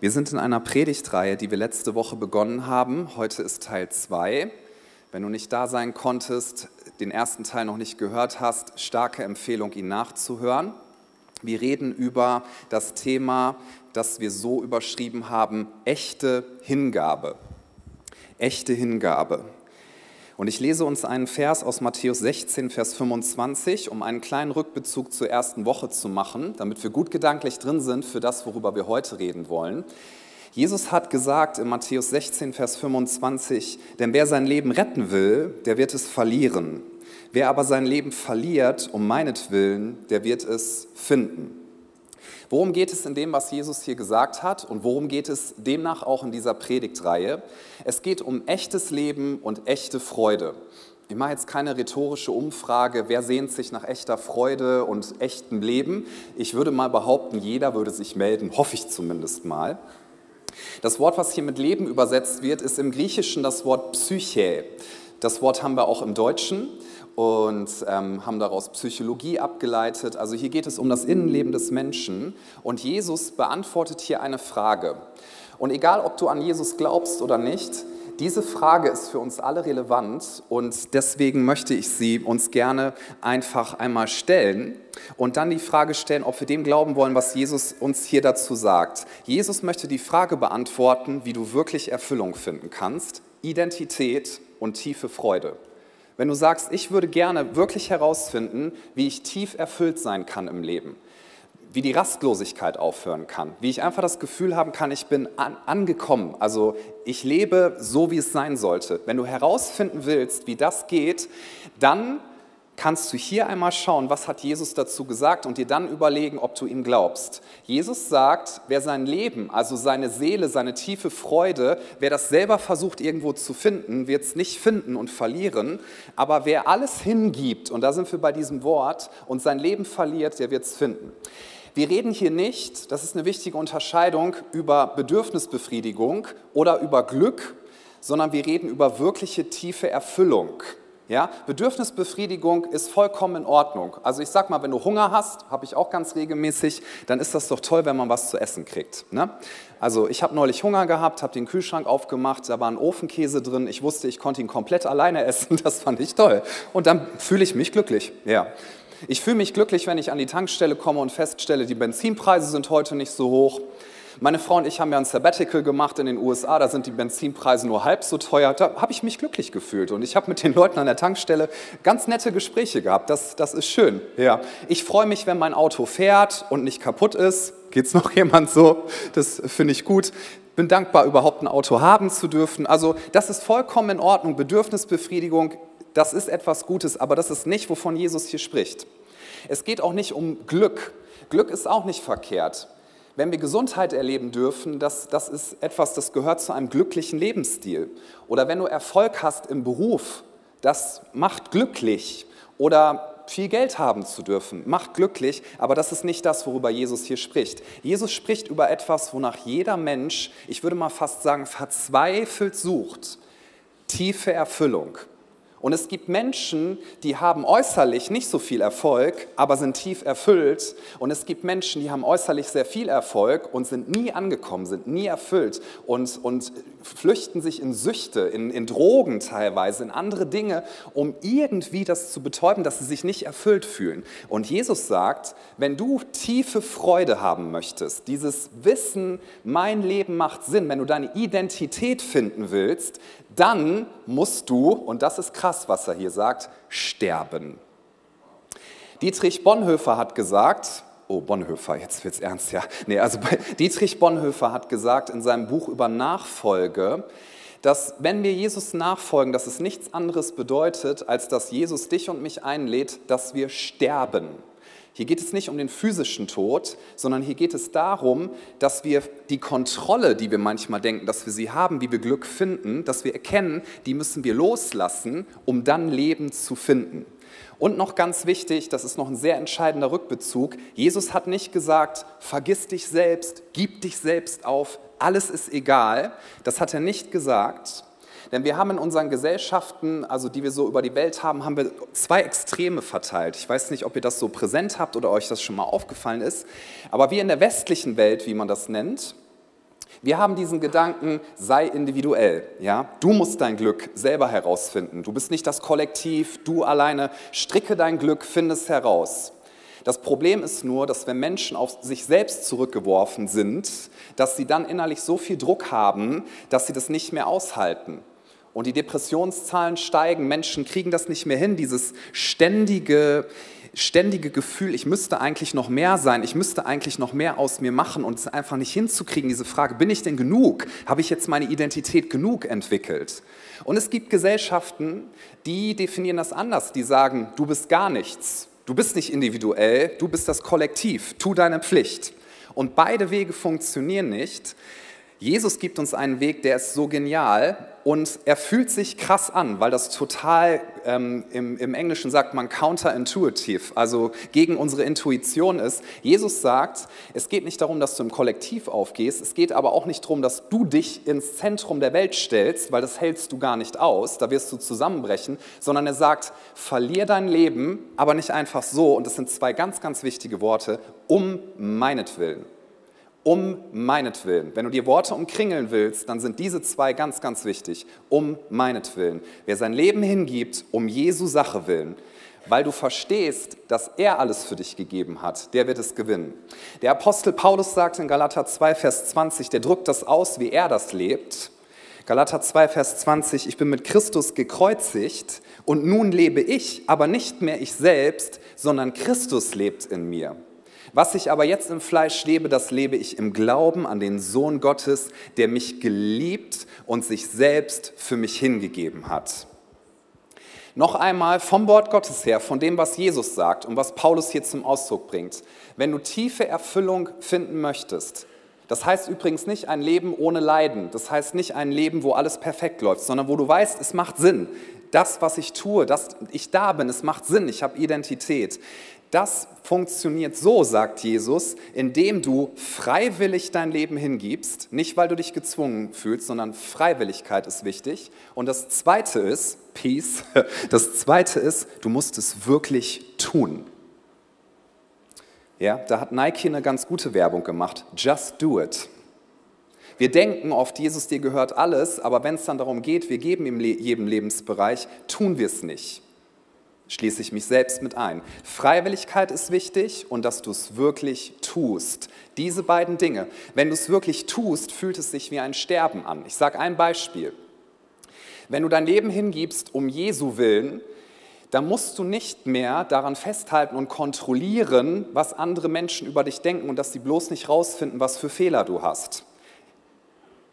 Wir sind in einer Predigtreihe, die wir letzte Woche begonnen haben. Heute ist Teil 2. Wenn du nicht da sein konntest, den ersten Teil noch nicht gehört hast, starke Empfehlung, ihn nachzuhören. Wir reden über das Thema, das wir so überschrieben haben, echte Hingabe. Echte Hingabe. Und ich lese uns einen Vers aus Matthäus 16, Vers 25, um einen kleinen Rückbezug zur ersten Woche zu machen, damit wir gut gedanklich drin sind für das, worüber wir heute reden wollen. Jesus hat gesagt in Matthäus 16, Vers 25, denn wer sein Leben retten will, der wird es verlieren. Wer aber sein Leben verliert um meinetwillen, der wird es finden. Worum geht es in dem, was Jesus hier gesagt hat und worum geht es demnach auch in dieser Predigtreihe? Es geht um echtes Leben und echte Freude. Ich mache jetzt keine rhetorische Umfrage, wer sehnt sich nach echter Freude und echtem Leben. Ich würde mal behaupten, jeder würde sich melden, hoffe ich zumindest mal. Das Wort, was hier mit Leben übersetzt wird, ist im Griechischen das Wort Psyche. Das Wort haben wir auch im Deutschen und ähm, haben daraus Psychologie abgeleitet. Also hier geht es um das Innenleben des Menschen und Jesus beantwortet hier eine Frage. Und egal, ob du an Jesus glaubst oder nicht, diese Frage ist für uns alle relevant und deswegen möchte ich sie uns gerne einfach einmal stellen und dann die Frage stellen, ob wir dem glauben wollen, was Jesus uns hier dazu sagt. Jesus möchte die Frage beantworten, wie du wirklich Erfüllung finden kannst, Identität und tiefe Freude. Wenn du sagst, ich würde gerne wirklich herausfinden, wie ich tief erfüllt sein kann im Leben, wie die Rastlosigkeit aufhören kann, wie ich einfach das Gefühl haben kann, ich bin an, angekommen, also ich lebe so, wie es sein sollte. Wenn du herausfinden willst, wie das geht, dann kannst du hier einmal schauen, was hat Jesus dazu gesagt und dir dann überlegen, ob du ihm glaubst. Jesus sagt, wer sein Leben, also seine Seele, seine tiefe Freude, wer das selber versucht irgendwo zu finden, wird es nicht finden und verlieren, aber wer alles hingibt, und da sind wir bei diesem Wort, und sein Leben verliert, der wird es finden. Wir reden hier nicht, das ist eine wichtige Unterscheidung, über Bedürfnisbefriedigung oder über Glück, sondern wir reden über wirkliche tiefe Erfüllung. Ja, Bedürfnisbefriedigung ist vollkommen in Ordnung. Also ich sag mal, wenn du Hunger hast, habe ich auch ganz regelmäßig, dann ist das doch toll, wenn man was zu essen kriegt. Ne? Also ich habe neulich Hunger gehabt, habe den Kühlschrank aufgemacht, da war ein Ofenkäse drin. Ich wusste, ich konnte ihn komplett alleine essen. Das fand ich toll. Und dann fühle ich mich glücklich. Ja. Ich fühle mich glücklich, wenn ich an die Tankstelle komme und feststelle, die Benzinpreise sind heute nicht so hoch. Meine Frau und ich haben ja ein Sabbatical gemacht in den USA, da sind die Benzinpreise nur halb so teuer. Da habe ich mich glücklich gefühlt und ich habe mit den Leuten an der Tankstelle ganz nette Gespräche gehabt. Das, das ist schön. Ja. Ich freue mich, wenn mein Auto fährt und nicht kaputt ist. Geht es noch jemand so? Das finde ich gut bin dankbar, überhaupt ein Auto haben zu dürfen. Also das ist vollkommen in Ordnung. Bedürfnisbefriedigung, das ist etwas Gutes, aber das ist nicht, wovon Jesus hier spricht. Es geht auch nicht um Glück. Glück ist auch nicht verkehrt wenn wir Gesundheit erleben dürfen, das, das ist etwas, das gehört zu einem glücklichen Lebensstil. Oder wenn du Erfolg hast im Beruf, das macht glücklich. Oder viel Geld haben zu dürfen, macht glücklich, aber das ist nicht das, worüber Jesus hier spricht. Jesus spricht über etwas, wonach jeder Mensch, ich würde mal fast sagen, verzweifelt sucht. Tiefe Erfüllung. Und es gibt Menschen, die haben äußerlich nicht so viel Erfolg, aber sind tief erfüllt. Und es gibt Menschen, die haben äußerlich sehr viel Erfolg und sind nie angekommen, sind nie erfüllt und, und flüchten sich in Süchte, in, in Drogen teilweise, in andere Dinge, um irgendwie das zu betäuben, dass sie sich nicht erfüllt fühlen. Und Jesus sagt, wenn du tiefe Freude haben möchtest, dieses Wissen, mein Leben macht Sinn, wenn du deine Identität finden willst, dann musst du, und das ist krass, was er hier sagt, sterben. Dietrich Bonhoeffer hat gesagt, oh Bonhoeffer, jetzt wird's ernst, ja. Nee, also Dietrich Bonhoeffer hat gesagt in seinem Buch über Nachfolge, dass wenn wir Jesus nachfolgen, dass es nichts anderes bedeutet, als dass Jesus dich und mich einlädt, dass wir sterben. Hier geht es nicht um den physischen Tod, sondern hier geht es darum, dass wir die Kontrolle, die wir manchmal denken, dass wir sie haben, wie wir Glück finden, dass wir erkennen, die müssen wir loslassen, um dann Leben zu finden. Und noch ganz wichtig, das ist noch ein sehr entscheidender Rückbezug, Jesus hat nicht gesagt, vergiss dich selbst, gib dich selbst auf, alles ist egal. Das hat er nicht gesagt, denn wir haben in unseren Gesellschaften, also die wir so über die Welt haben, haben wir zwei Extreme verteilt. Ich weiß nicht, ob ihr das so präsent habt oder euch das schon mal aufgefallen ist. Aber wir in der westlichen Welt, wie man das nennt, Wir haben diesen Gedanken, sei individuell. Ja? Du musst dein Glück selber herausfinden. Du bist nicht das Kollektiv, du alleine. Stricke dein Glück, finde es heraus. Das Problem ist nur, dass wenn Menschen auf sich selbst zurückgeworfen sind, dass sie dann innerlich so viel Druck haben, dass sie das nicht mehr aushalten. Und die Depressionszahlen steigen, Menschen kriegen das nicht mehr hin, dieses ständige, ständige Gefühl, ich müsste eigentlich noch mehr sein, ich müsste eigentlich noch mehr aus mir machen und es einfach nicht hinzukriegen, diese Frage, bin ich denn genug? Habe ich jetzt meine Identität genug entwickelt? Und es gibt Gesellschaften, die definieren das anders, die sagen, du bist gar nichts, du bist nicht individuell, du bist das Kollektiv, tu deine Pflicht. Und beide Wege funktionieren nicht. Jesus gibt uns einen Weg, der ist so genial und er fühlt sich krass an, weil das total, ähm, im, im Englischen sagt man counterintuitive, also gegen unsere Intuition ist. Jesus sagt, es geht nicht darum, dass du im Kollektiv aufgehst, es geht aber auch nicht darum, dass du dich ins Zentrum der Welt stellst, weil das hältst du gar nicht aus, da wirst du zusammenbrechen, sondern er sagt, verlier dein Leben, aber nicht einfach so, und das sind zwei ganz, ganz wichtige Worte, um meinetwillen um meinetwillen. Wenn du die Worte umkringeln willst, dann sind diese zwei ganz, ganz wichtig. Um meinetwillen. Wer sein Leben hingibt, um Jesu Sache willen, weil du verstehst, dass er alles für dich gegeben hat, der wird es gewinnen. Der Apostel Paulus sagt in Galater 2, Vers 20, der drückt das aus, wie er das lebt. Galater 2, Vers 20, ich bin mit Christus gekreuzigt und nun lebe ich, aber nicht mehr ich selbst, sondern Christus lebt in mir. Was ich aber jetzt im Fleisch lebe, das lebe ich im Glauben an den Sohn Gottes, der mich geliebt und sich selbst für mich hingegeben hat. Noch einmal vom Wort Gottes her, von dem, was Jesus sagt und was Paulus hier zum Ausdruck bringt. Wenn du tiefe Erfüllung finden möchtest, das heißt übrigens nicht ein Leben ohne Leiden, das heißt nicht ein Leben, wo alles perfekt läuft, sondern wo du weißt, es macht Sinn. Das, was ich tue, dass ich da bin, es macht Sinn, ich habe Identität. Das funktioniert so, sagt Jesus, indem du freiwillig dein Leben hingibst, nicht weil du dich gezwungen fühlst, sondern Freiwilligkeit ist wichtig. Und das Zweite ist, Peace, das Zweite ist, du musst es wirklich tun. Ja, da hat Nike eine ganz gute Werbung gemacht. Just do it. Wir denken oft, Jesus, dir gehört alles, aber wenn es dann darum geht, wir geben in jedem Lebensbereich, tun wir es nicht schließe ich mich selbst mit ein. Freiwilligkeit ist wichtig und dass du es wirklich tust. Diese beiden Dinge. Wenn du es wirklich tust, fühlt es sich wie ein Sterben an. Ich sage ein Beispiel. Wenn du dein Leben hingibst um Jesu willen, dann musst du nicht mehr daran festhalten und kontrollieren, was andere Menschen über dich denken und dass sie bloß nicht rausfinden, was für Fehler du hast.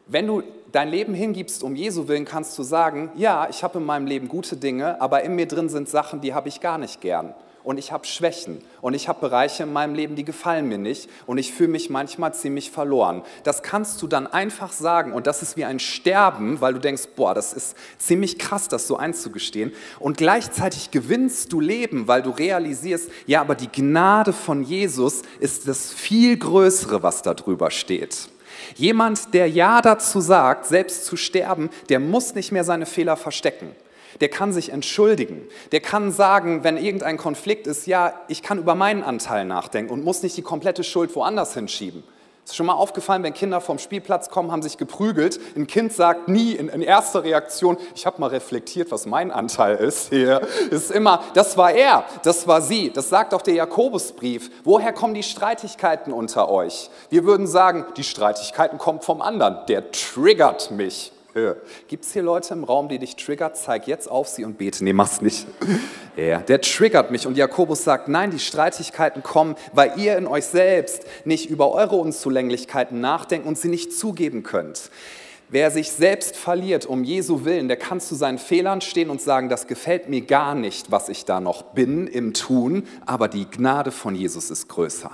Wenn du dein Leben hingibst um Jesu willen, kannst du sagen, ja, ich habe in meinem Leben gute Dinge, aber in mir drin sind Sachen, die habe ich gar nicht gern. Und ich habe Schwächen und ich habe Bereiche in meinem Leben, die gefallen mir nicht und ich fühle mich manchmal ziemlich verloren. Das kannst du dann einfach sagen und das ist wie ein Sterben, weil du denkst, boah, das ist ziemlich krass, das so einzugestehen. Und gleichzeitig gewinnst du Leben, weil du realisierst, ja, aber die Gnade von Jesus ist das viel Größere, was da drüber steht. Jemand, der Ja dazu sagt, selbst zu sterben, der muss nicht mehr seine Fehler verstecken. Der kann sich entschuldigen. Der kann sagen, wenn irgendein Konflikt ist, ja, ich kann über meinen Anteil nachdenken und muss nicht die komplette Schuld woanders hinschieben. Ist schon mal aufgefallen, wenn Kinder vom Spielplatz kommen, haben sich geprügelt. Ein Kind sagt nie in, in erster Reaktion, ich habe mal reflektiert, was mein Anteil ist hier. Ist immer, das war er, das war sie. Das sagt auch der Jakobusbrief. Woher kommen die Streitigkeiten unter euch? Wir würden sagen, die Streitigkeiten kommen vom anderen. Der triggert mich. Gibt es hier Leute im Raum, die dich triggert? Zeig jetzt auf sie und bete. Nee, mach's nicht. Ja, der triggert mich. Und Jakobus sagt, nein, die Streitigkeiten kommen, weil ihr in euch selbst nicht über eure Unzulänglichkeiten nachdenken und sie nicht zugeben könnt. Wer sich selbst verliert um Jesu Willen, der kann zu seinen Fehlern stehen und sagen, das gefällt mir gar nicht, was ich da noch bin im Tun, aber die Gnade von Jesus ist größer.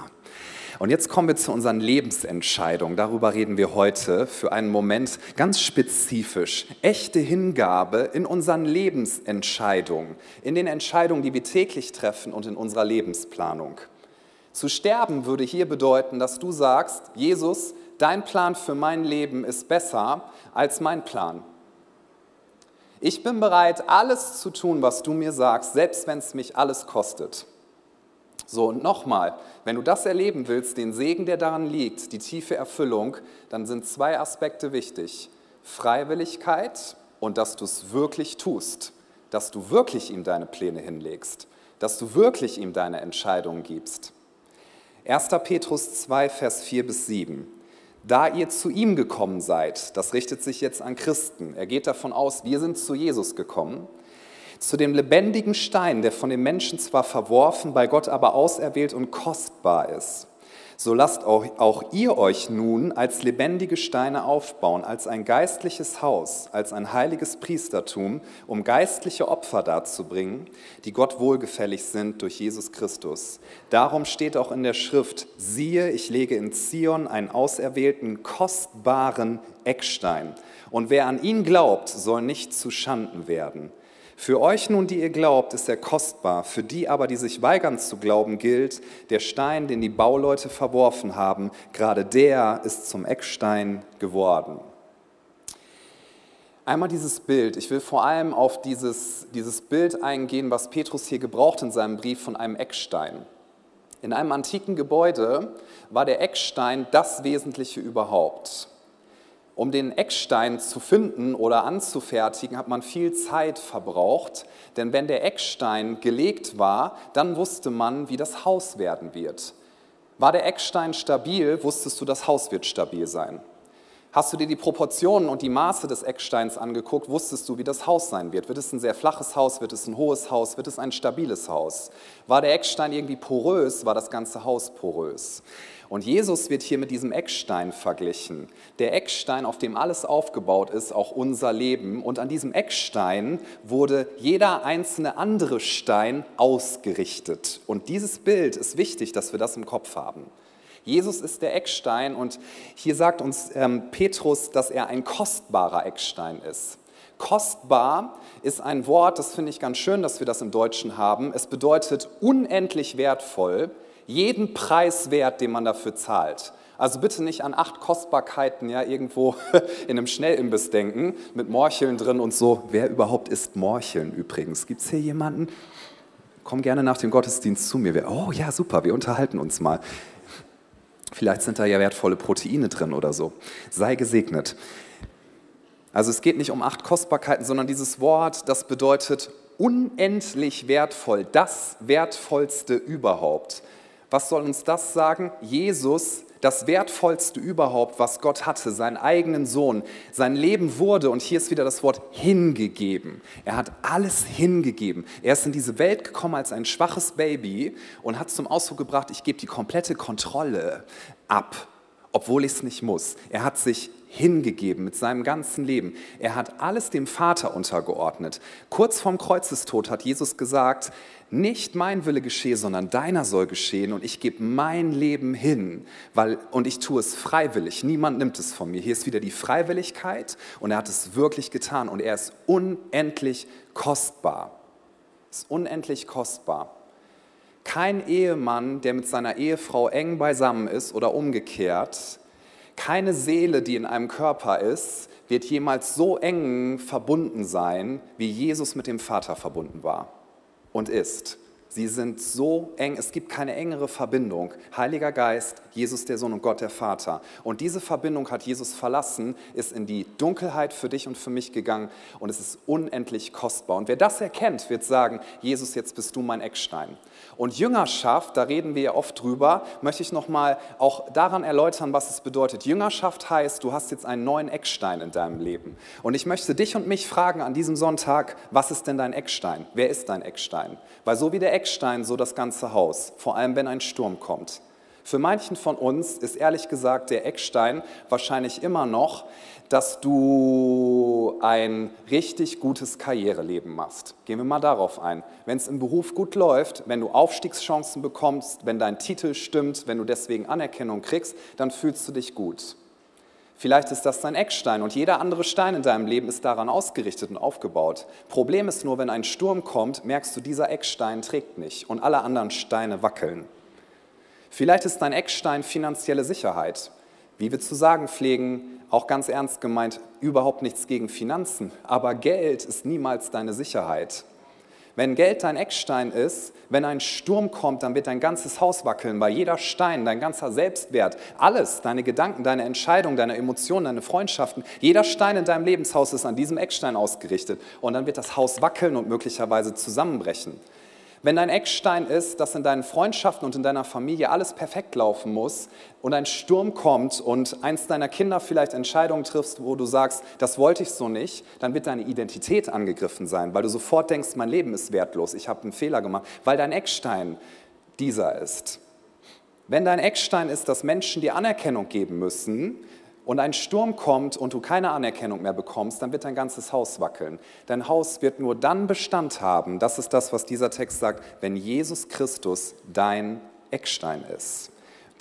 Und jetzt kommen wir zu unseren Lebensentscheidungen. Darüber reden wir heute für einen Moment ganz spezifisch. Echte Hingabe in unseren Lebensentscheidungen, in den Entscheidungen, die wir täglich treffen und in unserer Lebensplanung. Zu sterben würde hier bedeuten, dass du sagst, Jesus, dein Plan für mein Leben ist besser als mein Plan. Ich bin bereit, alles zu tun, was du mir sagst, selbst wenn es mich alles kostet. So, und nochmal, wenn du das erleben willst, den Segen, der daran liegt, die tiefe Erfüllung, dann sind zwei Aspekte wichtig. Freiwilligkeit und dass du es wirklich tust, dass du wirklich ihm deine Pläne hinlegst, dass du wirklich ihm deine Entscheidungen gibst. 1. Petrus 2, Vers 4 bis 7. Da ihr zu ihm gekommen seid, das richtet sich jetzt an Christen, er geht davon aus, wir sind zu Jesus gekommen, zu dem lebendigen Stein, der von den Menschen zwar verworfen, bei Gott aber auserwählt und kostbar ist. So lasst auch, ihr euch nun als lebendige Steine aufbauen, als ein geistliches Haus, als ein heiliges Priestertum, um geistliche Opfer darzubringen, die Gott wohlgefällig sind durch Jesus Christus. Darum steht auch in der Schrift, siehe, ich lege in Zion einen auserwählten, kostbaren Eckstein. Und wer an ihn glaubt, soll nicht zu Schanden werden. Für euch nun, die ihr glaubt, ist er kostbar. Für die aber, die sich weigern zu glauben, gilt, der Stein, den die Bauleute verworfen haben, gerade der ist zum Eckstein geworden. Einmal dieses Bild. Ich will vor allem auf dieses, dieses Bild eingehen, was Petrus hier gebraucht in seinem Brief von einem Eckstein. In einem antiken Gebäude war der Eckstein das Wesentliche überhaupt. Um den Eckstein zu finden oder anzufertigen, hat man viel Zeit verbraucht, denn wenn der Eckstein gelegt war, dann wusste man, wie das Haus werden wird. War der Eckstein stabil, wusstest du, das Haus wird stabil sein. Hast du dir die Proportionen und die Maße des Ecksteins angeguckt, wusstest du, wie das Haus sein wird. Wird es ein sehr flaches Haus, wird es ein hohes Haus, wird es ein stabiles Haus? War der Eckstein irgendwie porös, war das ganze Haus porös? Und Jesus wird hier mit diesem Eckstein verglichen. Der Eckstein, auf dem alles aufgebaut ist, auch unser Leben. Und an diesem Eckstein wurde jeder einzelne andere Stein ausgerichtet. Und dieses Bild ist wichtig, dass wir das im Kopf haben. Jesus ist der Eckstein und hier sagt uns ähm, Petrus, dass er ein kostbarer Eckstein ist. Kostbar ist ein Wort, das finde ich ganz schön, dass wir das im Deutschen haben. Es bedeutet unendlich wertvoll, jeden Preis wert, den man dafür zahlt. Also bitte nicht an acht Kostbarkeiten ja irgendwo in einem Schnellimbiss denken mit Morcheln drin und so. Wer überhaupt isst Morcheln übrigens? Gibt es hier jemanden? Komm gerne nach dem Gottesdienst zu mir. Oh ja, super, wir unterhalten uns mal. Vielleicht sind da ja wertvolle Proteine drin oder so. Sei gesegnet. Also es geht nicht um acht Kostbarkeiten, sondern dieses Wort, das bedeutet unendlich wertvoll, das wertvollste überhaupt. Was soll uns das sagen? Jesus, das Wertvollste überhaupt, was Gott hatte, seinen eigenen Sohn, sein Leben wurde, und hier ist wieder das Wort hingegeben. Er hat alles hingegeben. Er ist in diese Welt gekommen als ein schwaches Baby und hat zum Ausdruck gebracht, ich gebe die komplette Kontrolle ab, obwohl ich es nicht muss. Er hat sich hingegeben mit seinem ganzen Leben. Er hat alles dem Vater untergeordnet. Kurz vorm Kreuzestod hat Jesus gesagt, nicht mein Wille geschehe, sondern deiner soll geschehen und ich gebe mein Leben hin, weil, und ich tue es freiwillig. Niemand nimmt es von mir. Hier ist wieder die Freiwilligkeit und er hat es wirklich getan und er ist unendlich kostbar. Ist unendlich kostbar. Kein Ehemann, der mit seiner Ehefrau eng beisammen ist oder umgekehrt, keine Seele, die in einem Körper ist, wird jemals so eng verbunden sein, wie Jesus mit dem Vater verbunden war und ist. Sie sind so eng, es gibt keine engere Verbindung. Heiliger Geist, Jesus der Sohn und Gott der Vater. Und diese Verbindung hat Jesus verlassen, ist in die Dunkelheit für dich und für mich gegangen und es ist unendlich kostbar. Und wer das erkennt, wird sagen, Jesus, jetzt bist du mein Eckstein. Und Jüngerschaft, da reden wir ja oft drüber, möchte ich nochmal auch daran erläutern, was es bedeutet. Jüngerschaft heißt, du hast jetzt einen neuen Eckstein in deinem Leben. Und ich möchte dich und mich fragen an diesem Sonntag, was ist denn dein Eckstein? Wer ist dein Eckstein? Weil so wie der Eckstein, so das ganze Haus, vor allem wenn ein Sturm kommt. Für manchen von uns ist ehrlich gesagt der Eckstein wahrscheinlich immer noch, dass du ein richtig gutes Karriereleben machst. Gehen wir mal darauf ein. Wenn es im Beruf gut läuft, wenn du Aufstiegschancen bekommst, wenn dein Titel stimmt, wenn du deswegen Anerkennung kriegst, dann fühlst du dich gut. Vielleicht ist das dein Eckstein und jeder andere Stein in deinem Leben ist daran ausgerichtet und aufgebaut. Problem ist nur, wenn ein Sturm kommt, merkst du, dieser Eckstein trägt nicht und alle anderen Steine wackeln. Vielleicht ist dein Eckstein finanzielle Sicherheit. Wie wir zu sagen pflegen, auch ganz ernst gemeint, überhaupt nichts gegen Finanzen, aber Geld ist niemals deine Sicherheit. Wenn Geld dein Eckstein ist, wenn ein Sturm kommt, dann wird dein ganzes Haus wackeln, weil jeder Stein, dein ganzer Selbstwert, alles, deine Gedanken, deine Entscheidungen, deine Emotionen, deine Freundschaften, jeder Stein in deinem Lebenshaus ist an diesem Eckstein ausgerichtet. Und dann wird das Haus wackeln und möglicherweise zusammenbrechen. Wenn dein Eckstein ist, dass in deinen Freundschaften und in deiner Familie alles perfekt laufen muss und ein Sturm kommt und eins deiner Kinder vielleicht Entscheidungen triffst, wo du sagst, das wollte ich so nicht, dann wird deine Identität angegriffen sein, weil du sofort denkst, mein Leben ist wertlos, ich habe einen Fehler gemacht, weil dein Eckstein dieser ist. Wenn dein Eckstein ist, dass Menschen dir Anerkennung geben müssen, und ein Sturm kommt und du keine Anerkennung mehr bekommst, dann wird dein ganzes Haus wackeln. Dein Haus wird nur dann Bestand haben, das ist das, was dieser Text sagt, wenn Jesus Christus dein Eckstein ist.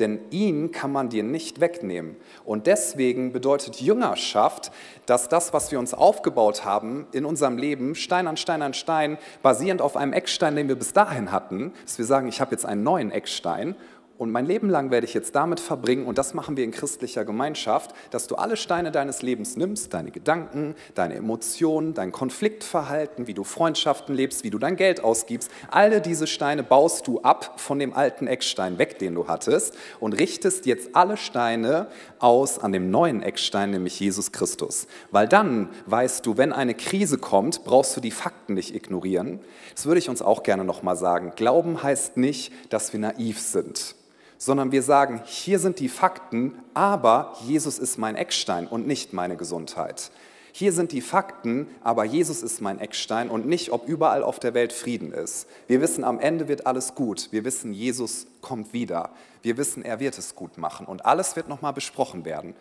Denn ihn kann man dir nicht wegnehmen. Und deswegen bedeutet Jüngerschaft, dass das, was wir uns aufgebaut haben in unserem Leben, Stein an Stein an Stein, basierend auf einem Eckstein, den wir bis dahin hatten, dass wir sagen, ich habe jetzt einen neuen Eckstein und mein Leben lang werde ich jetzt damit verbringen, und das machen wir in christlicher Gemeinschaft, dass du alle Steine deines Lebens nimmst, deine Gedanken, deine Emotionen, dein Konfliktverhalten, wie du Freundschaften lebst, wie du dein Geld ausgibst. Alle diese Steine baust du ab von dem alten Eckstein weg, den du hattest, und richtest jetzt alle Steine aus an dem neuen Eckstein, nämlich Jesus Christus. Weil dann weißt du, wenn eine Krise kommt, brauchst du die Fakten nicht ignorieren. Das würde ich uns auch gerne nochmal sagen. Glauben heißt nicht, dass wir naiv sind sondern wir sagen, hier sind die Fakten, aber Jesus ist mein Eckstein und nicht meine Gesundheit. Hier sind die Fakten, aber Jesus ist mein Eckstein und nicht, ob überall auf der Welt Frieden ist. Wir wissen, am Ende wird alles gut. Wir wissen, Jesus kommt wieder. Wir wissen, er wird es gut machen und alles wird nochmal besprochen werden.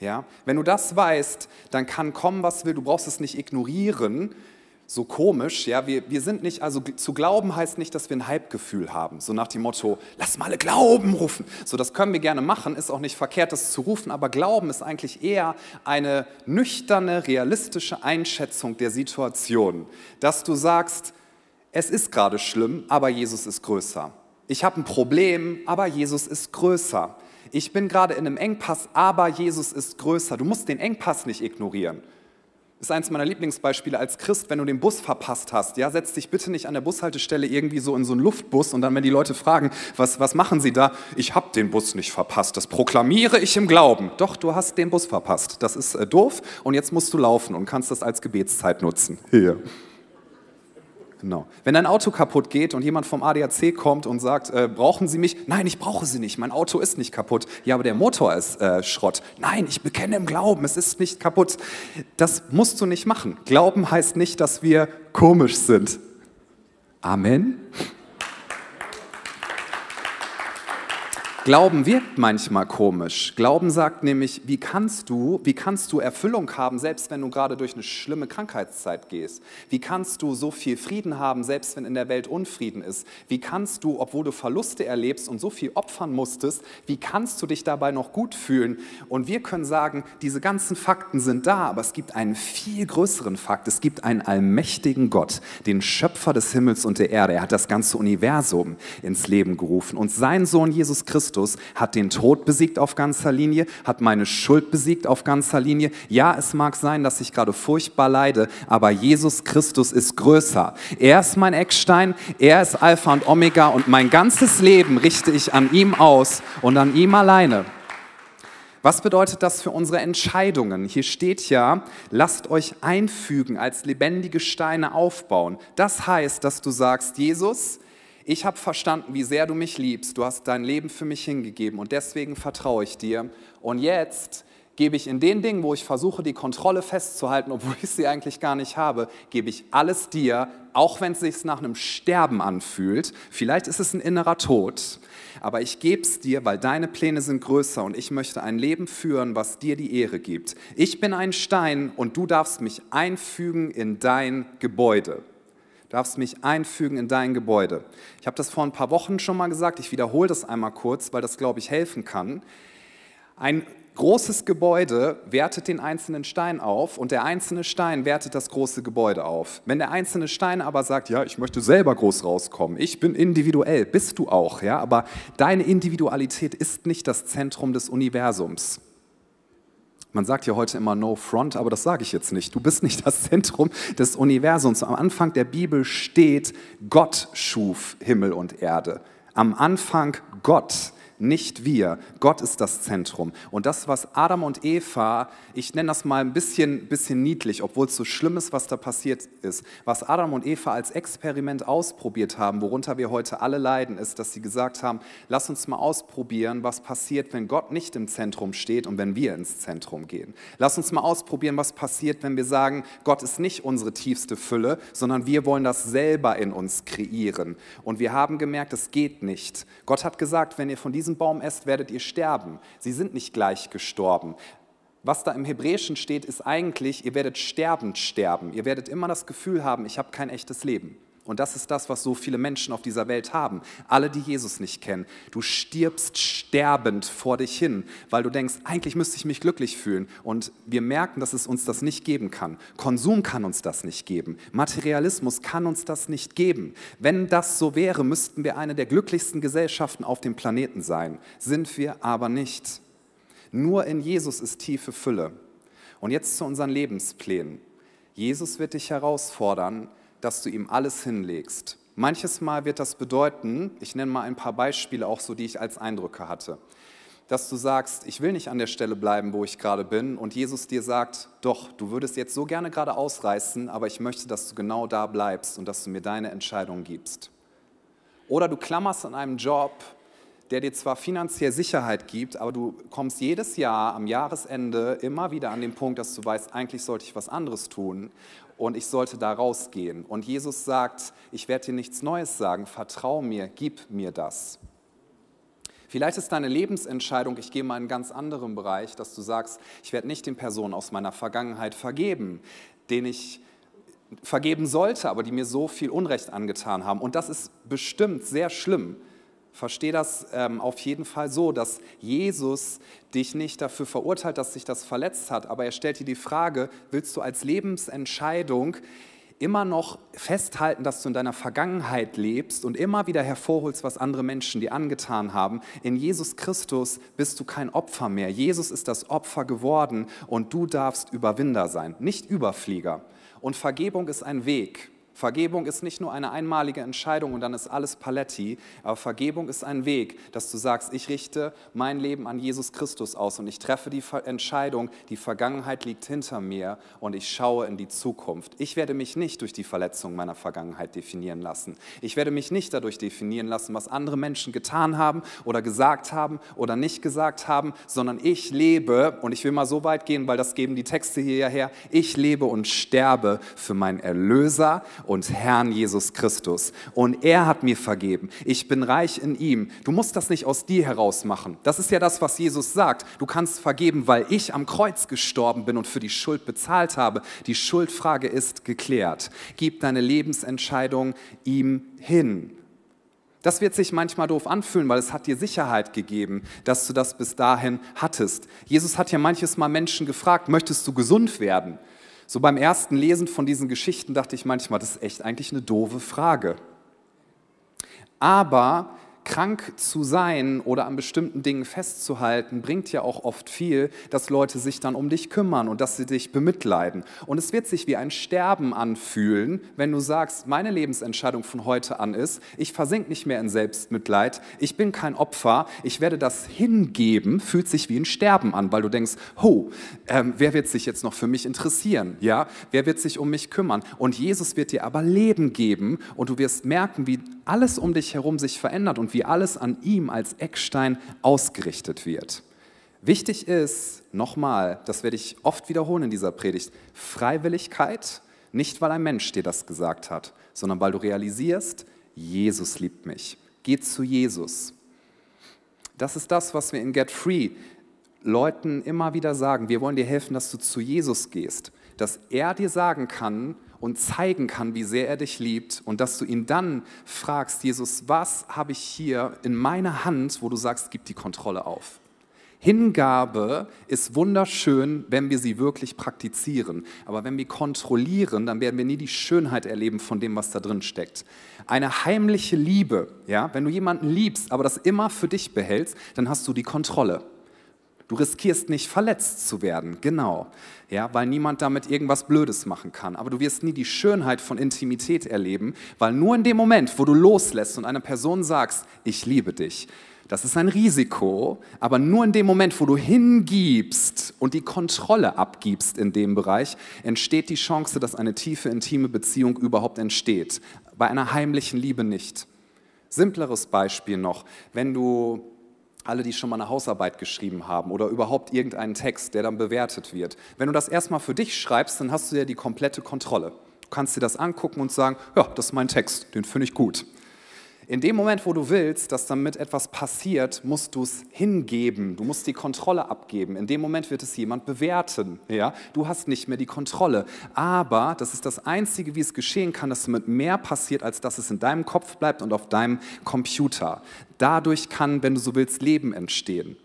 Ja? Wenn du das weißt, dann kann kommen, was will. Du brauchst es nicht ignorieren, so komisch. Ja, wir, wir sind nicht, also zu glauben heißt nicht, dass wir ein Hypegefühl haben. So nach dem Motto, lass mal alle Glauben rufen. So, das können wir gerne machen, ist auch nicht verkehrt, das zu rufen, aber Glauben ist eigentlich eher eine nüchterne, realistische Einschätzung der Situation. Dass du sagst, es ist gerade schlimm, aber Jesus ist größer. Ich habe ein Problem, aber Jesus ist größer. Ich bin gerade in einem Engpass, aber Jesus ist größer. Du musst den Engpass nicht ignorieren ist eins meiner Lieblingsbeispiele als Christ, wenn du den Bus verpasst hast. Ja, setz dich bitte nicht an der Bushaltestelle irgendwie so in so einen Luftbus und dann, wenn die Leute fragen, was, was machen sie da? Ich habe den Bus nicht verpasst. Das proklamiere ich im Glauben. Doch, du hast den Bus verpasst. Das ist äh, doof und jetzt musst du laufen und kannst das als Gebetszeit nutzen. Hier. Genau. Wenn dein Auto kaputt geht und jemand vom ADAC kommt und sagt, äh, brauchen Sie mich? Nein, ich brauche Sie nicht. Mein Auto ist nicht kaputt. Ja, aber der Motor ist äh, Schrott. Nein, ich bekenne im Glauben, es ist nicht kaputt. Das musst du nicht machen. Glauben heißt nicht, dass wir komisch sind. Amen. Glauben wirkt manchmal komisch. Glauben sagt nämlich, wie kannst du, wie kannst du Erfüllung haben, selbst wenn du gerade durch eine schlimme Krankheitszeit gehst? Wie kannst du so viel Frieden haben, selbst wenn in der Welt Unfrieden ist? Wie kannst du, obwohl du Verluste erlebst und so viel opfern musstest, wie kannst du dich dabei noch gut fühlen? Und wir können sagen, diese ganzen Fakten sind da, aber es gibt einen viel größeren Fakt. Es gibt einen allmächtigen Gott, den Schöpfer des Himmels und der Erde. Er hat das ganze Universum ins Leben gerufen und sein Sohn Jesus Christus Christus hat den Tod besiegt auf ganzer Linie, hat meine Schuld besiegt auf ganzer Linie. Ja, es mag sein, dass ich gerade furchtbar leide, aber Jesus Christus ist größer. Er ist mein Eckstein, er ist Alpha und Omega und mein ganzes Leben richte ich an ihm aus und an ihm alleine. Was bedeutet das für unsere Entscheidungen? Hier steht ja, lasst euch einfügen, als lebendige Steine aufbauen. Das heißt, dass du sagst, Jesus, ich habe verstanden, wie sehr du mich liebst. Du hast dein Leben für mich hingegeben und deswegen vertraue ich dir. Und jetzt gebe ich in den Dingen, wo ich versuche, die Kontrolle festzuhalten, obwohl ich sie eigentlich gar nicht habe, gebe ich alles dir, auch wenn es sich nach einem Sterben anfühlt. Vielleicht ist es ein innerer Tod, aber ich gebe es dir, weil deine Pläne sind größer und ich möchte ein Leben führen, was dir die Ehre gibt. Ich bin ein Stein und du darfst mich einfügen in dein Gebäude darfst mich einfügen in dein Gebäude. Ich habe das vor ein paar Wochen schon mal gesagt, ich wiederhole das einmal kurz, weil das, glaube ich, helfen kann. Ein großes Gebäude wertet den einzelnen Stein auf und der einzelne Stein wertet das große Gebäude auf. Wenn der einzelne Stein aber sagt, ja, ich möchte selber groß rauskommen, ich bin individuell, bist du auch, ja, aber deine Individualität ist nicht das Zentrum des Universums. Man sagt ja heute immer No Front, aber das sage ich jetzt nicht. Du bist nicht das Zentrum des Universums. Am Anfang der Bibel steht, Gott schuf Himmel und Erde. Am Anfang Gott nicht wir. Gott ist das Zentrum. Und das, was Adam und Eva, ich nenne das mal ein bisschen, bisschen niedlich, obwohl es so schlimm ist, was da passiert ist, was Adam und Eva als Experiment ausprobiert haben, worunter wir heute alle leiden, ist, dass sie gesagt haben, lass uns mal ausprobieren, was passiert, wenn Gott nicht im Zentrum steht und wenn wir ins Zentrum gehen. Lass uns mal ausprobieren, was passiert, wenn wir sagen, Gott ist nicht unsere tiefste Fülle, sondern wir wollen das selber in uns kreieren. Und wir haben gemerkt, es geht nicht. Gott hat gesagt, wenn ihr von diesem diesem Baum esst, werdet ihr sterben. Sie sind nicht gleich gestorben. Was da im Hebräischen steht, ist eigentlich, ihr werdet sterbend sterben. Ihr werdet immer das Gefühl haben, ich habe kein echtes Leben. Und das ist das, was so viele Menschen auf dieser Welt haben. Alle, die Jesus nicht kennen. Du stirbst sterbend vor dich hin, weil du denkst, eigentlich müsste ich mich glücklich fühlen. Und wir merken, dass es uns das nicht geben kann. Konsum kann uns das nicht geben. Materialismus kann uns das nicht geben. Wenn das so wäre, müssten wir eine der glücklichsten Gesellschaften auf dem Planeten sein. Sind wir aber nicht. Nur in Jesus ist tiefe Fülle. Und jetzt zu unseren Lebensplänen. Jesus wird dich herausfordern, dass du ihm alles hinlegst. Manches Mal wird das bedeuten, ich nenne mal ein paar Beispiele auch so, die ich als Eindrücke hatte, dass du sagst, ich will nicht an der Stelle bleiben, wo ich gerade bin und Jesus dir sagt, doch, du würdest jetzt so gerne gerade ausreißen, aber ich möchte, dass du genau da bleibst und dass du mir deine Entscheidung gibst. Oder du klammerst an einem Job, der dir zwar finanziell Sicherheit gibt, aber du kommst jedes Jahr am Jahresende immer wieder an den Punkt, dass du weißt, eigentlich sollte ich was anderes tun und ich sollte da rausgehen. Und Jesus sagt, ich werde dir nichts Neues sagen, vertrau mir, gib mir das. Vielleicht ist deine Lebensentscheidung, ich gehe mal in einen ganz anderen Bereich, dass du sagst, ich werde nicht den Personen aus meiner Vergangenheit vergeben, denen ich vergeben sollte, aber die mir so viel Unrecht angetan haben. Und das ist bestimmt sehr schlimm verstehe das ähm, auf jeden Fall so, dass Jesus dich nicht dafür verurteilt, dass sich das verletzt hat, aber er stellt dir die Frage, willst du als Lebensentscheidung immer noch festhalten, dass du in deiner Vergangenheit lebst und immer wieder hervorholst, was andere Menschen dir angetan haben. In Jesus Christus bist du kein Opfer mehr. Jesus ist das Opfer geworden und du darfst Überwinder sein, nicht Überflieger. Und Vergebung ist ein Weg. Vergebung ist nicht nur eine einmalige Entscheidung und dann ist alles Paletti, aber Vergebung ist ein Weg, dass du sagst, ich richte mein Leben an Jesus Christus aus und ich treffe die Entscheidung, die Vergangenheit liegt hinter mir und ich schaue in die Zukunft. Ich werde mich nicht durch die Verletzung meiner Vergangenheit definieren lassen. Ich werde mich nicht dadurch definieren lassen, was andere Menschen getan haben oder gesagt haben oder nicht gesagt haben, sondern ich lebe, und ich will mal so weit gehen, weil das geben die Texte hierher, ich lebe und sterbe für meinen Erlöser und Herrn Jesus Christus. Und er hat mir vergeben. Ich bin reich in ihm. Du musst das nicht aus dir heraus machen. Das ist ja das, was Jesus sagt. Du kannst vergeben, weil ich am Kreuz gestorben bin und für die Schuld bezahlt habe. Die Schuldfrage ist geklärt. Gib deine Lebensentscheidung ihm hin. Das wird sich manchmal doof anfühlen, weil es hat dir Sicherheit gegeben, dass du das bis dahin hattest. Jesus hat ja manches Mal Menschen gefragt, möchtest du gesund werden? So beim ersten Lesen von diesen Geschichten dachte ich manchmal, das ist echt eigentlich eine doofe Frage. Aber krank zu sein oder an bestimmten Dingen festzuhalten, bringt ja auch oft viel, dass Leute sich dann um dich kümmern und dass sie dich bemitleiden. Und es wird sich wie ein Sterben anfühlen, wenn du sagst, meine Lebensentscheidung von heute an ist, ich versink nicht mehr in Selbstmitleid, ich bin kein Opfer, ich werde das hingeben, fühlt sich wie ein Sterben an, weil du denkst, ho, ähm, wer wird sich jetzt noch für mich interessieren? Ja, wer wird sich um mich kümmern? Und Jesus wird dir aber Leben geben und du wirst merken, wie alles um dich herum sich verändert und wie alles an ihm als Eckstein ausgerichtet wird. Wichtig ist, nochmal, das werde ich oft wiederholen in dieser Predigt, Freiwilligkeit, nicht weil ein Mensch dir das gesagt hat, sondern weil du realisierst, Jesus liebt mich. Geh zu Jesus. Das ist das, was wir in Get Free Leuten immer wieder sagen. Wir wollen dir helfen, dass du zu Jesus gehst, dass er dir sagen kann, und zeigen kann, wie sehr er dich liebt und dass du ihn dann fragst, Jesus, was habe ich hier in meiner Hand, wo du sagst, gib die Kontrolle auf. Hingabe ist wunderschön, wenn wir sie wirklich praktizieren. Aber wenn wir kontrollieren, dann werden wir nie die Schönheit erleben von dem, was da drin steckt. Eine heimliche Liebe, ja, wenn du jemanden liebst, aber das immer für dich behältst, dann hast du die Kontrolle. Du riskierst nicht verletzt zu werden, genau, ja, weil niemand damit irgendwas Blödes machen kann. Aber du wirst nie die Schönheit von Intimität erleben, weil nur in dem Moment, wo du loslässt und einer Person sagst, ich liebe dich, das ist ein Risiko, aber nur in dem Moment, wo du hingibst und die Kontrolle abgibst in dem Bereich, entsteht die Chance, dass eine tiefe, intime Beziehung überhaupt entsteht. Bei einer heimlichen Liebe nicht. Simpleres Beispiel noch, wenn du alle, die schon mal eine Hausarbeit geschrieben haben oder überhaupt irgendeinen Text, der dann bewertet wird. Wenn du das erstmal für dich schreibst, dann hast du ja die komplette Kontrolle. Du kannst dir das angucken und sagen, ja, das ist mein Text, den finde ich gut. In dem Moment, wo du willst, dass damit etwas passiert, musst du es hingeben. Du musst die Kontrolle abgeben. In dem Moment wird es jemand bewerten. Ja? Du hast nicht mehr die Kontrolle. Aber das ist das Einzige, wie es geschehen kann, dass damit mehr passiert, als dass es in deinem Kopf bleibt und auf deinem Computer. Dadurch kann, wenn du so willst, Leben entstehen.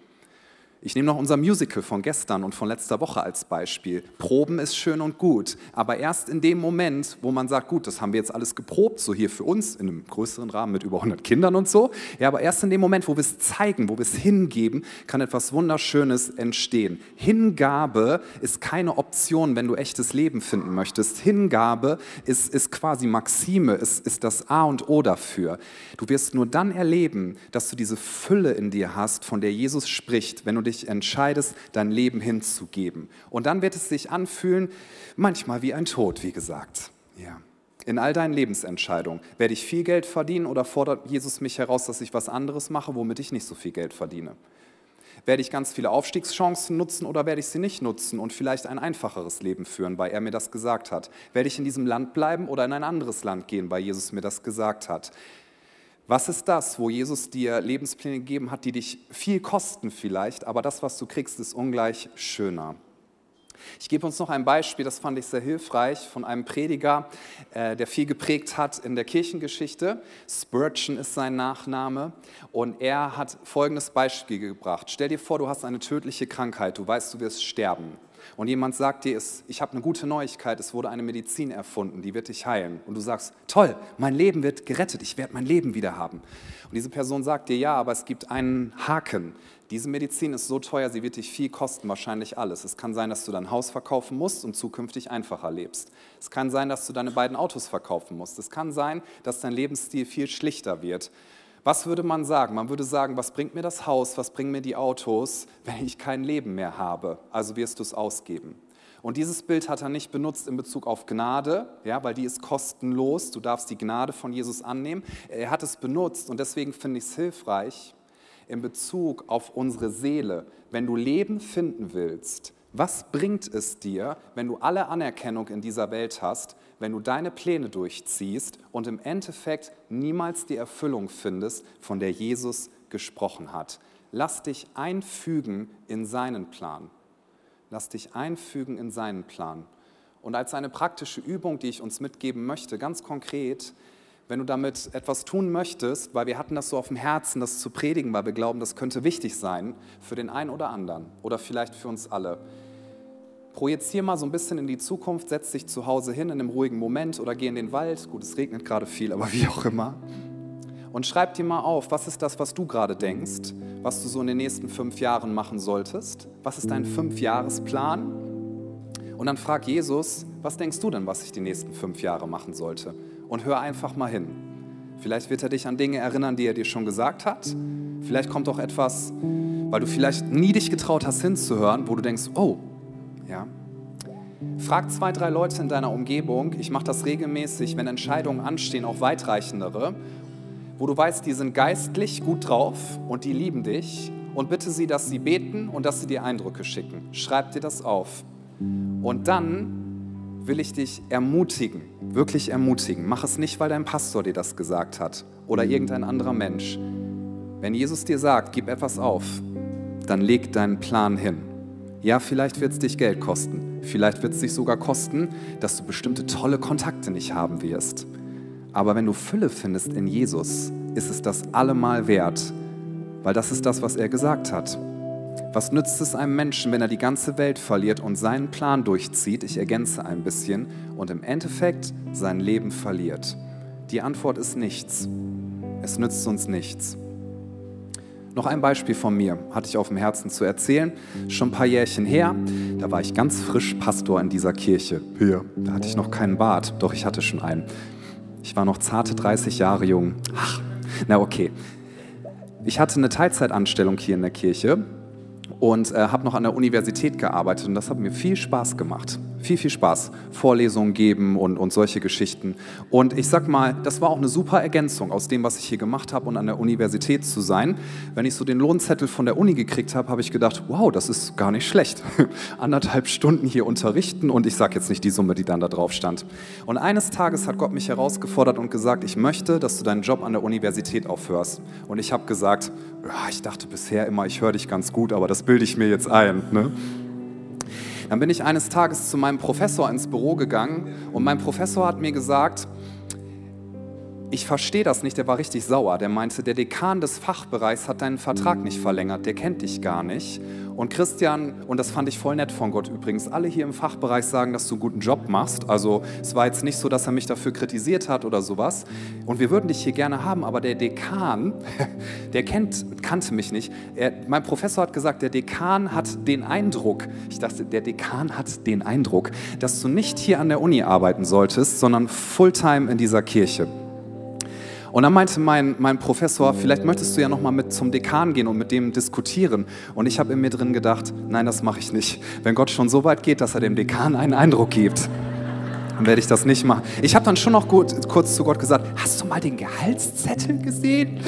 Ich nehme noch unser Musical von gestern und von letzter Woche als Beispiel. Proben ist schön und gut, aber erst in dem Moment, wo man sagt, gut, das haben wir jetzt alles geprobt, so hier für uns in einem größeren Rahmen mit über 100 Kindern und so, ja, aber erst in dem Moment, wo wir es zeigen, wo wir es hingeben, kann etwas Wunderschönes entstehen. Hingabe ist keine Option, wenn du echtes Leben finden möchtest. Hingabe ist, ist quasi Maxime, ist, ist das A und O dafür. Du wirst nur dann erleben, dass du diese Fülle in dir hast, von der Jesus spricht, wenn du dich dich entscheidest, dein Leben hinzugeben. Und dann wird es sich anfühlen, manchmal wie ein Tod, wie gesagt. Ja. In all deinen Lebensentscheidungen. Werde ich viel Geld verdienen oder fordert Jesus mich heraus, dass ich was anderes mache, womit ich nicht so viel Geld verdiene? Werde ich ganz viele Aufstiegschancen nutzen oder werde ich sie nicht nutzen und vielleicht ein einfacheres Leben führen, weil er mir das gesagt hat? Werde ich in diesem Land bleiben oder in ein anderes Land gehen, weil Jesus mir das gesagt hat? Was ist das, wo Jesus dir Lebenspläne gegeben hat, die dich viel kosten vielleicht, aber das, was du kriegst, ist ungleich schöner? Ich gebe uns noch ein Beispiel, das fand ich sehr hilfreich, von einem Prediger, äh, der viel geprägt hat in der Kirchengeschichte. Spurgeon ist sein Nachname und er hat folgendes Beispiel gebracht. Stell dir vor, du hast eine tödliche Krankheit, du weißt, du wirst sterben und jemand sagt dir, ich habe eine gute Neuigkeit, es wurde eine Medizin erfunden, die wird dich heilen. Und du sagst, toll, mein Leben wird gerettet, ich werde mein Leben wieder haben. Und diese Person sagt dir, ja, aber es gibt einen Haken. Diese Medizin ist so teuer, sie wird dich viel kosten, wahrscheinlich alles. Es kann sein, dass du dein Haus verkaufen musst und zukünftig einfacher lebst. Es kann sein, dass du deine beiden Autos verkaufen musst. Es kann sein, dass dein Lebensstil viel schlichter wird. Was würde man sagen? Man würde sagen, was bringt mir das Haus, was bringen mir die Autos, wenn ich kein Leben mehr habe? Also wirst du es ausgeben. Und dieses Bild hat er nicht benutzt in Bezug auf Gnade, ja, weil die ist kostenlos. Du darfst die Gnade von Jesus annehmen. Er hat es benutzt und deswegen finde ich es hilfreich in Bezug auf unsere Seele. Wenn du Leben finden willst, was bringt es dir, wenn du alle Anerkennung in dieser Welt hast, wenn du deine Pläne durchziehst und im Endeffekt niemals die Erfüllung findest, von der Jesus gesprochen hat. Lass dich einfügen in seinen Plan. Lass dich einfügen in seinen Plan. Und als eine praktische Übung, die ich uns mitgeben möchte, ganz konkret, wenn du damit etwas tun möchtest, weil wir hatten das so auf dem Herzen, das zu predigen, weil wir glauben, das könnte wichtig sein für den einen oder anderen oder vielleicht für uns alle Projizier mal so ein bisschen in die Zukunft, setz dich zu Hause hin in einem ruhigen Moment oder geh in den Wald. Gut, es regnet gerade viel, aber wie auch immer. Und schreib dir mal auf, was ist das, was du gerade denkst, was du so in den nächsten fünf Jahren machen solltest? Was ist dein Fünfjahresplan? Und dann frag Jesus, was denkst du denn, was ich die nächsten fünf Jahre machen sollte? Und hör einfach mal hin. Vielleicht wird er dich an Dinge erinnern, die er dir schon gesagt hat. Vielleicht kommt auch etwas, weil du vielleicht nie dich getraut hast hinzuhören, wo du denkst, oh, ja? Frag zwei, drei Leute in deiner Umgebung, ich mache das regelmäßig, wenn Entscheidungen anstehen, auch weitreichendere, wo du weißt, die sind geistlich gut drauf und die lieben dich und bitte sie, dass sie beten und dass sie dir Eindrücke schicken. Schreib dir das auf. Und dann will ich dich ermutigen, wirklich ermutigen. Mach es nicht, weil dein Pastor dir das gesagt hat oder irgendein anderer Mensch. Wenn Jesus dir sagt, gib etwas auf, dann leg deinen Plan hin. Ja, vielleicht wird es dich Geld kosten. Vielleicht wird es dich sogar kosten, dass du bestimmte tolle Kontakte nicht haben wirst. Aber wenn du Fülle findest in Jesus, ist es das allemal wert, weil das ist das, was er gesagt hat. Was nützt es einem Menschen, wenn er die ganze Welt verliert und seinen Plan durchzieht, ich ergänze ein bisschen, und im Endeffekt sein Leben verliert? Die Antwort ist nichts. Es nützt uns nichts. Noch ein Beispiel von mir hatte ich auf dem Herzen zu erzählen. Schon ein paar Jährchen her, da war ich ganz frisch Pastor in dieser Kirche. Hier, da hatte ich noch keinen Bart, doch ich hatte schon einen. Ich war noch zarte 30 Jahre jung. Ach, na okay. Ich hatte eine Teilzeitanstellung hier in der Kirche und äh, habe noch an der Universität gearbeitet und das hat mir viel Spaß gemacht. Viel, viel Spaß. Vorlesungen geben und, und solche Geschichten. Und ich sag mal, das war auch eine super Ergänzung aus dem, was ich hier gemacht habe und an der Universität zu sein. Wenn ich so den Lohnzettel von der Uni gekriegt habe, habe ich gedacht, wow, das ist gar nicht schlecht. Anderthalb Stunden hier unterrichten und ich sage jetzt nicht die Summe, die dann da drauf stand. Und eines Tages hat Gott mich herausgefordert und gesagt, ich möchte, dass du deinen Job an der Universität aufhörst. Und ich habe gesagt, ich dachte bisher immer, ich höre dich ganz gut, aber das bilde ich mir jetzt ein. Ne? Dann bin ich eines Tages zu meinem Professor ins Büro gegangen und mein Professor hat mir gesagt, ich verstehe das nicht, der war richtig sauer. Der meinte, der Dekan des Fachbereichs hat deinen Vertrag nicht verlängert, der kennt dich gar nicht. Und Christian, und das fand ich voll nett von Gott übrigens, alle hier im Fachbereich sagen, dass du einen guten Job machst. Also es war jetzt nicht so, dass er mich dafür kritisiert hat oder sowas. Und wir würden dich hier gerne haben, aber der Dekan, der kennt, kannte mich nicht. Er, mein Professor hat gesagt, der Dekan hat den Eindruck, ich dachte, der Dekan hat den Eindruck, dass du nicht hier an der Uni arbeiten solltest, sondern fulltime in dieser Kirche. Und dann meinte mein, mein Professor, vielleicht möchtest du ja noch mal mit zum Dekan gehen und mit dem diskutieren. Und ich habe in mir drin gedacht, nein, das mache ich nicht. Wenn Gott schon so weit geht, dass er dem Dekan einen Eindruck gibt, dann werde ich das nicht machen. Ich habe dann schon noch gut, kurz zu Gott gesagt, hast du mal den Gehaltszettel gesehen?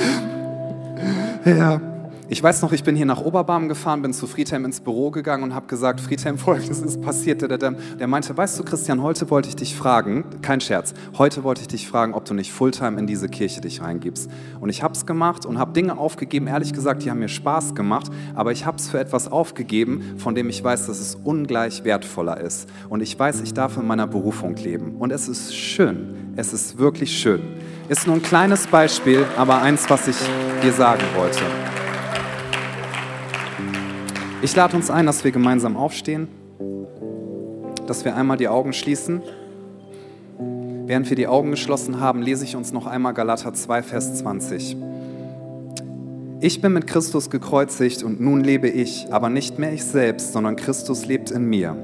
Ja. Ich weiß noch, ich bin hier nach Oberbarm gefahren, bin zu Friedhelm ins Büro gegangen und habe gesagt, Friedhelm, folgendes ist passiert. Der, meinte, weißt du, Christian, heute wollte ich dich fragen, kein Scherz, heute wollte ich dich fragen, ob du nicht Fulltime in diese Kirche dich reingibst. Und ich habe es gemacht und habe Dinge aufgegeben, ehrlich gesagt, die haben mir Spaß gemacht, aber ich habe es für etwas aufgegeben, von dem ich weiß, dass es ungleich wertvoller ist. Und ich weiß, ich darf in meiner Berufung leben. Und es ist schön, es ist wirklich schön. Ist nur ein kleines Beispiel, aber eins, was ich dir sagen wollte. Ich lade uns ein, dass wir gemeinsam aufstehen, dass wir einmal die Augen schließen. Während wir die Augen geschlossen haben, lese ich uns noch einmal Galater 2, Vers 20. Ich bin mit Christus gekreuzigt und nun lebe ich, aber nicht mehr ich selbst, sondern Christus lebt in mir.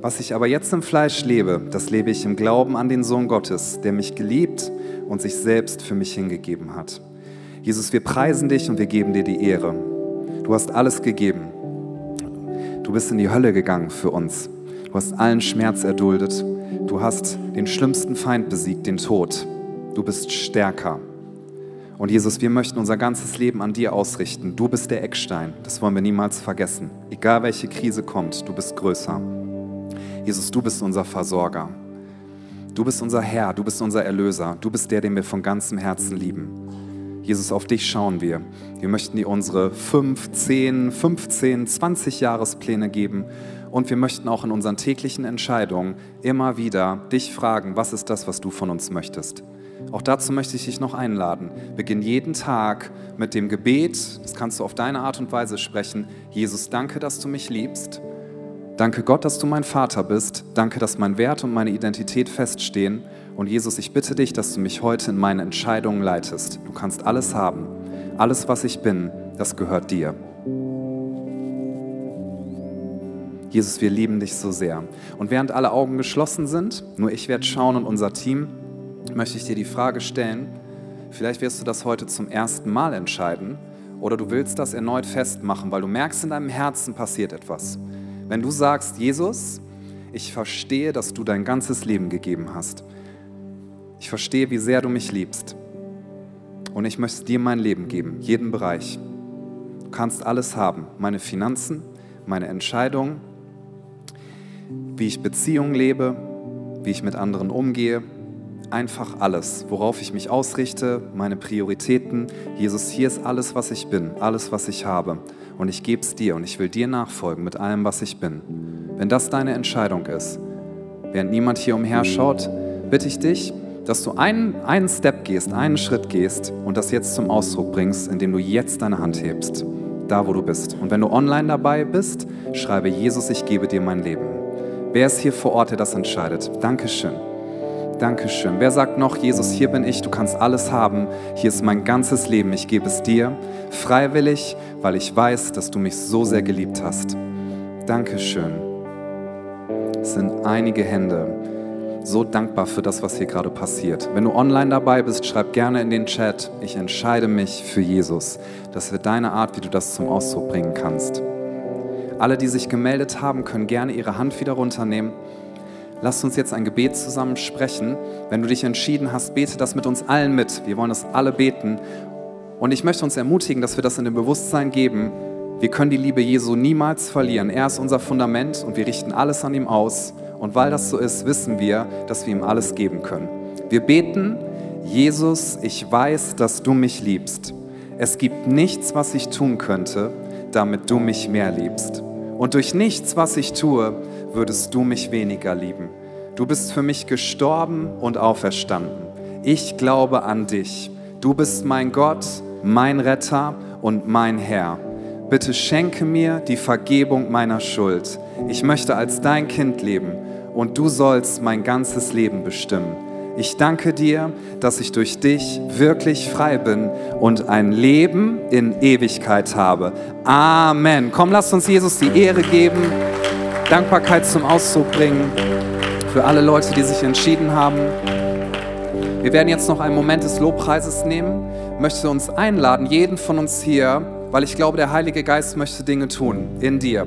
Was ich aber jetzt im Fleisch lebe, das lebe ich im Glauben an den Sohn Gottes, der mich geliebt und sich selbst für mich hingegeben hat. Jesus, wir preisen dich und wir geben dir die Ehre. Du hast alles gegeben. Du bist in die Hölle gegangen für uns. Du hast allen Schmerz erduldet. Du hast den schlimmsten Feind besiegt, den Tod. Du bist stärker. Und Jesus, wir möchten unser ganzes Leben an dir ausrichten. Du bist der Eckstein. Das wollen wir niemals vergessen. Egal welche Krise kommt, du bist größer. Jesus, du bist unser Versorger. Du bist unser Herr, du bist unser Erlöser. Du bist der, den wir von ganzem Herzen lieben. Jesus, auf dich schauen wir. Wir möchten dir unsere 5, 10, 15, 20 Jahrespläne geben und wir möchten auch in unseren täglichen Entscheidungen immer wieder dich fragen, was ist das, was du von uns möchtest. Auch dazu möchte ich dich noch einladen. Beginn jeden Tag mit dem Gebet, das kannst du auf deine Art und Weise sprechen. Jesus, danke, dass du mich liebst. Danke Gott, dass du mein Vater bist. Danke, dass mein Wert und meine Identität feststehen. Und Jesus, ich bitte dich, dass du mich heute in meine Entscheidungen leitest. Du kannst alles haben. Alles, was ich bin, das gehört dir. Jesus, wir lieben dich so sehr. Und während alle Augen geschlossen sind, nur ich werde schauen und unser Team, möchte ich dir die Frage stellen, vielleicht wirst du das heute zum ersten Mal entscheiden oder du willst das erneut festmachen, weil du merkst, in deinem Herzen passiert etwas. Wenn du sagst, Jesus, ich verstehe, dass du dein ganzes Leben gegeben hast. Ich verstehe, wie sehr du mich liebst. Und ich möchte dir mein Leben geben, jeden Bereich. Du kannst alles haben, meine Finanzen, meine Entscheidungen, wie ich Beziehungen lebe, wie ich mit anderen umgehe, einfach alles, worauf ich mich ausrichte, meine Prioritäten. Jesus, hier ist alles, was ich bin, alles, was ich habe. Und ich gebe es dir und ich will dir nachfolgen mit allem, was ich bin. Wenn das deine Entscheidung ist, während niemand hier umherschaut, bitte ich dich, dass du einen, einen Step gehst, einen Schritt gehst und das jetzt zum Ausdruck bringst, indem du jetzt deine Hand hebst, da wo du bist. Und wenn du online dabei bist, schreibe Jesus, ich gebe dir mein Leben. Wer ist hier vor Ort, der das entscheidet? Dankeschön. Dankeschön. Wer sagt noch, Jesus, hier bin ich, du kannst alles haben, hier ist mein ganzes Leben, ich gebe es dir, freiwillig, weil ich weiß, dass du mich so sehr geliebt hast. Dankeschön. Es sind einige Hände. So dankbar für das, was hier gerade passiert. Wenn du online dabei bist, schreib gerne in den Chat, ich entscheide mich für Jesus. Das wird deine Art, wie du das zum Ausdruck bringen kannst. Alle, die sich gemeldet haben, können gerne ihre Hand wieder runternehmen. Lass uns jetzt ein Gebet zusammen sprechen. Wenn du dich entschieden hast, bete das mit uns allen mit. Wir wollen das alle beten. Und ich möchte uns ermutigen, dass wir das in dem Bewusstsein geben. Wir können die Liebe Jesu niemals verlieren. Er ist unser Fundament und wir richten alles an ihm aus. Und weil das so ist, wissen wir, dass wir ihm alles geben können. Wir beten, Jesus, ich weiß, dass du mich liebst. Es gibt nichts, was ich tun könnte, damit du mich mehr liebst. Und durch nichts, was ich tue, würdest du mich weniger lieben. Du bist für mich gestorben und auferstanden. Ich glaube an dich. Du bist mein Gott, mein Retter und mein Herr. Bitte schenke mir die Vergebung meiner Schuld. Ich möchte als dein Kind leben und du sollst mein ganzes Leben bestimmen. Ich danke dir, dass ich durch dich wirklich frei bin und ein Leben in Ewigkeit habe. Amen. Komm, lass uns Jesus die Ehre geben. Dankbarkeit zum Ausdruck bringen für alle Leute, die sich entschieden haben. Wir werden jetzt noch einen Moment des Lobpreises nehmen. Ich möchte uns einladen, jeden von uns hier, weil ich glaube, der Heilige Geist möchte Dinge tun in dir.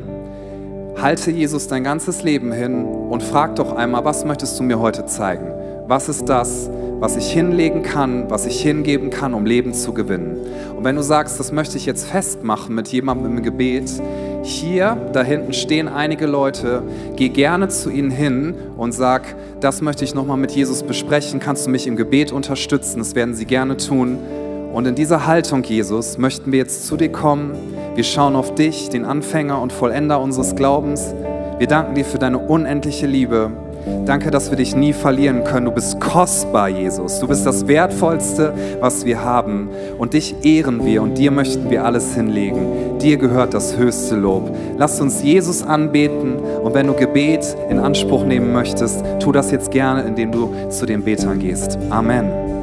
Halte Jesus dein ganzes Leben hin und frag doch einmal, was möchtest du mir heute zeigen? Was ist das, was ich hinlegen kann, was ich hingeben kann, um Leben zu gewinnen? Und wenn du sagst, das möchte ich jetzt festmachen mit jemandem im Gebet, hier, da hinten stehen einige Leute, geh gerne zu ihnen hin und sag, das möchte ich nochmal mit Jesus besprechen, kannst du mich im Gebet unterstützen, das werden sie gerne tun. Und in dieser Haltung, Jesus, möchten wir jetzt zu dir kommen. Wir schauen auf dich, den Anfänger und Vollender unseres Glaubens. Wir danken dir für deine unendliche Liebe. Danke, dass wir dich nie verlieren können. Du bist kostbar, Jesus. Du bist das Wertvollste, was wir haben. Und dich ehren wir und dir möchten wir alles hinlegen. Dir gehört das höchste Lob. Lass uns Jesus anbeten und wenn du Gebet in Anspruch nehmen möchtest, tu das jetzt gerne, indem du zu den Betern gehst. Amen.